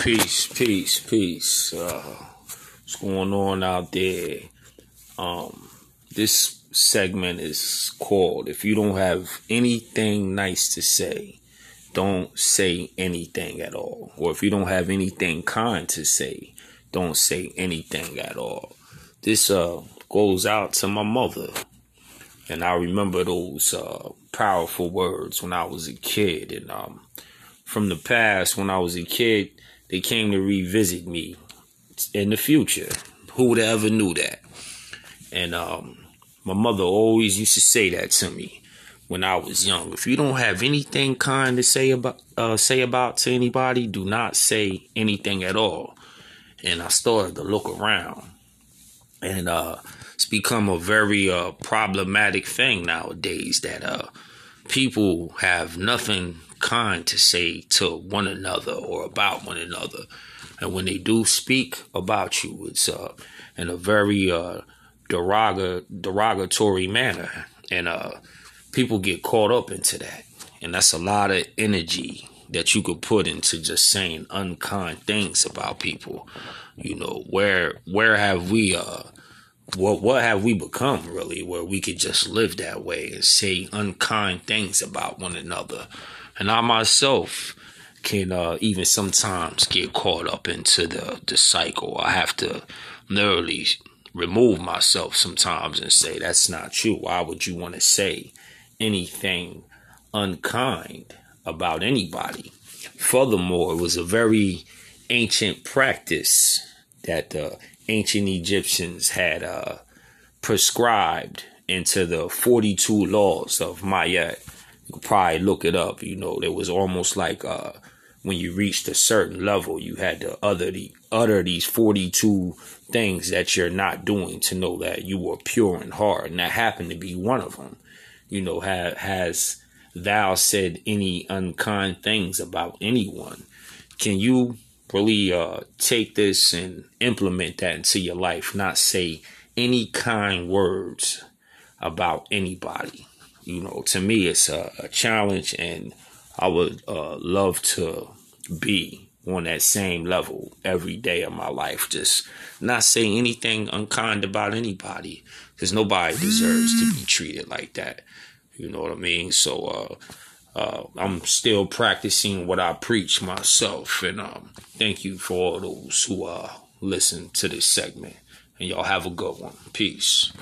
Peace, peace, peace. Uh, what's going on out there? Um, this segment is called If You Don't Have Anything Nice to Say, Don't Say Anything at All. Or if you don't have anything kind to say, don't say anything at all. This uh, goes out to my mother. And I remember those uh, powerful words when I was a kid. And um, from the past, when I was a kid, they came to revisit me in the future. Who would ever knew that? And um, my mother always used to say that to me when I was young. If you don't have anything kind to say about uh, say about to anybody, do not say anything at all. And I started to look around, and uh, it's become a very uh, problematic thing nowadays that uh, people have nothing kind to say to one another or about one another. And when they do speak about you, it's uh, in a very uh, derog- derogatory manner. And uh, people get caught up into that. And that's a lot of energy that you could put into just saying unkind things about people. You know, where where have we uh what what have we become really where we could just live that way and say unkind things about one another and I myself can uh, even sometimes get caught up into the, the cycle. I have to literally remove myself sometimes and say, that's not true. Why would you want to say anything unkind about anybody? Furthermore, it was a very ancient practice that the ancient Egyptians had uh, prescribed into the 42 laws of Maat you could probably look it up. You know, it was almost like uh, when you reached a certain level, you had to utter the utter these forty two things that you're not doing to know that you were pure in heart, and that happened to be one of them. You know, ha- has thou said any unkind things about anyone? Can you really uh, take this and implement that into your life? Not say any kind words about anybody you know, to me, it's a, a challenge, and I would uh, love to be on that same level every day of my life. Just not say anything unkind about anybody, because nobody deserves to be treated like that. You know what I mean? So, uh, uh, I'm still practicing what I preach myself, and um, thank you for all those who uh, listen to this segment. And y'all have a good one. Peace.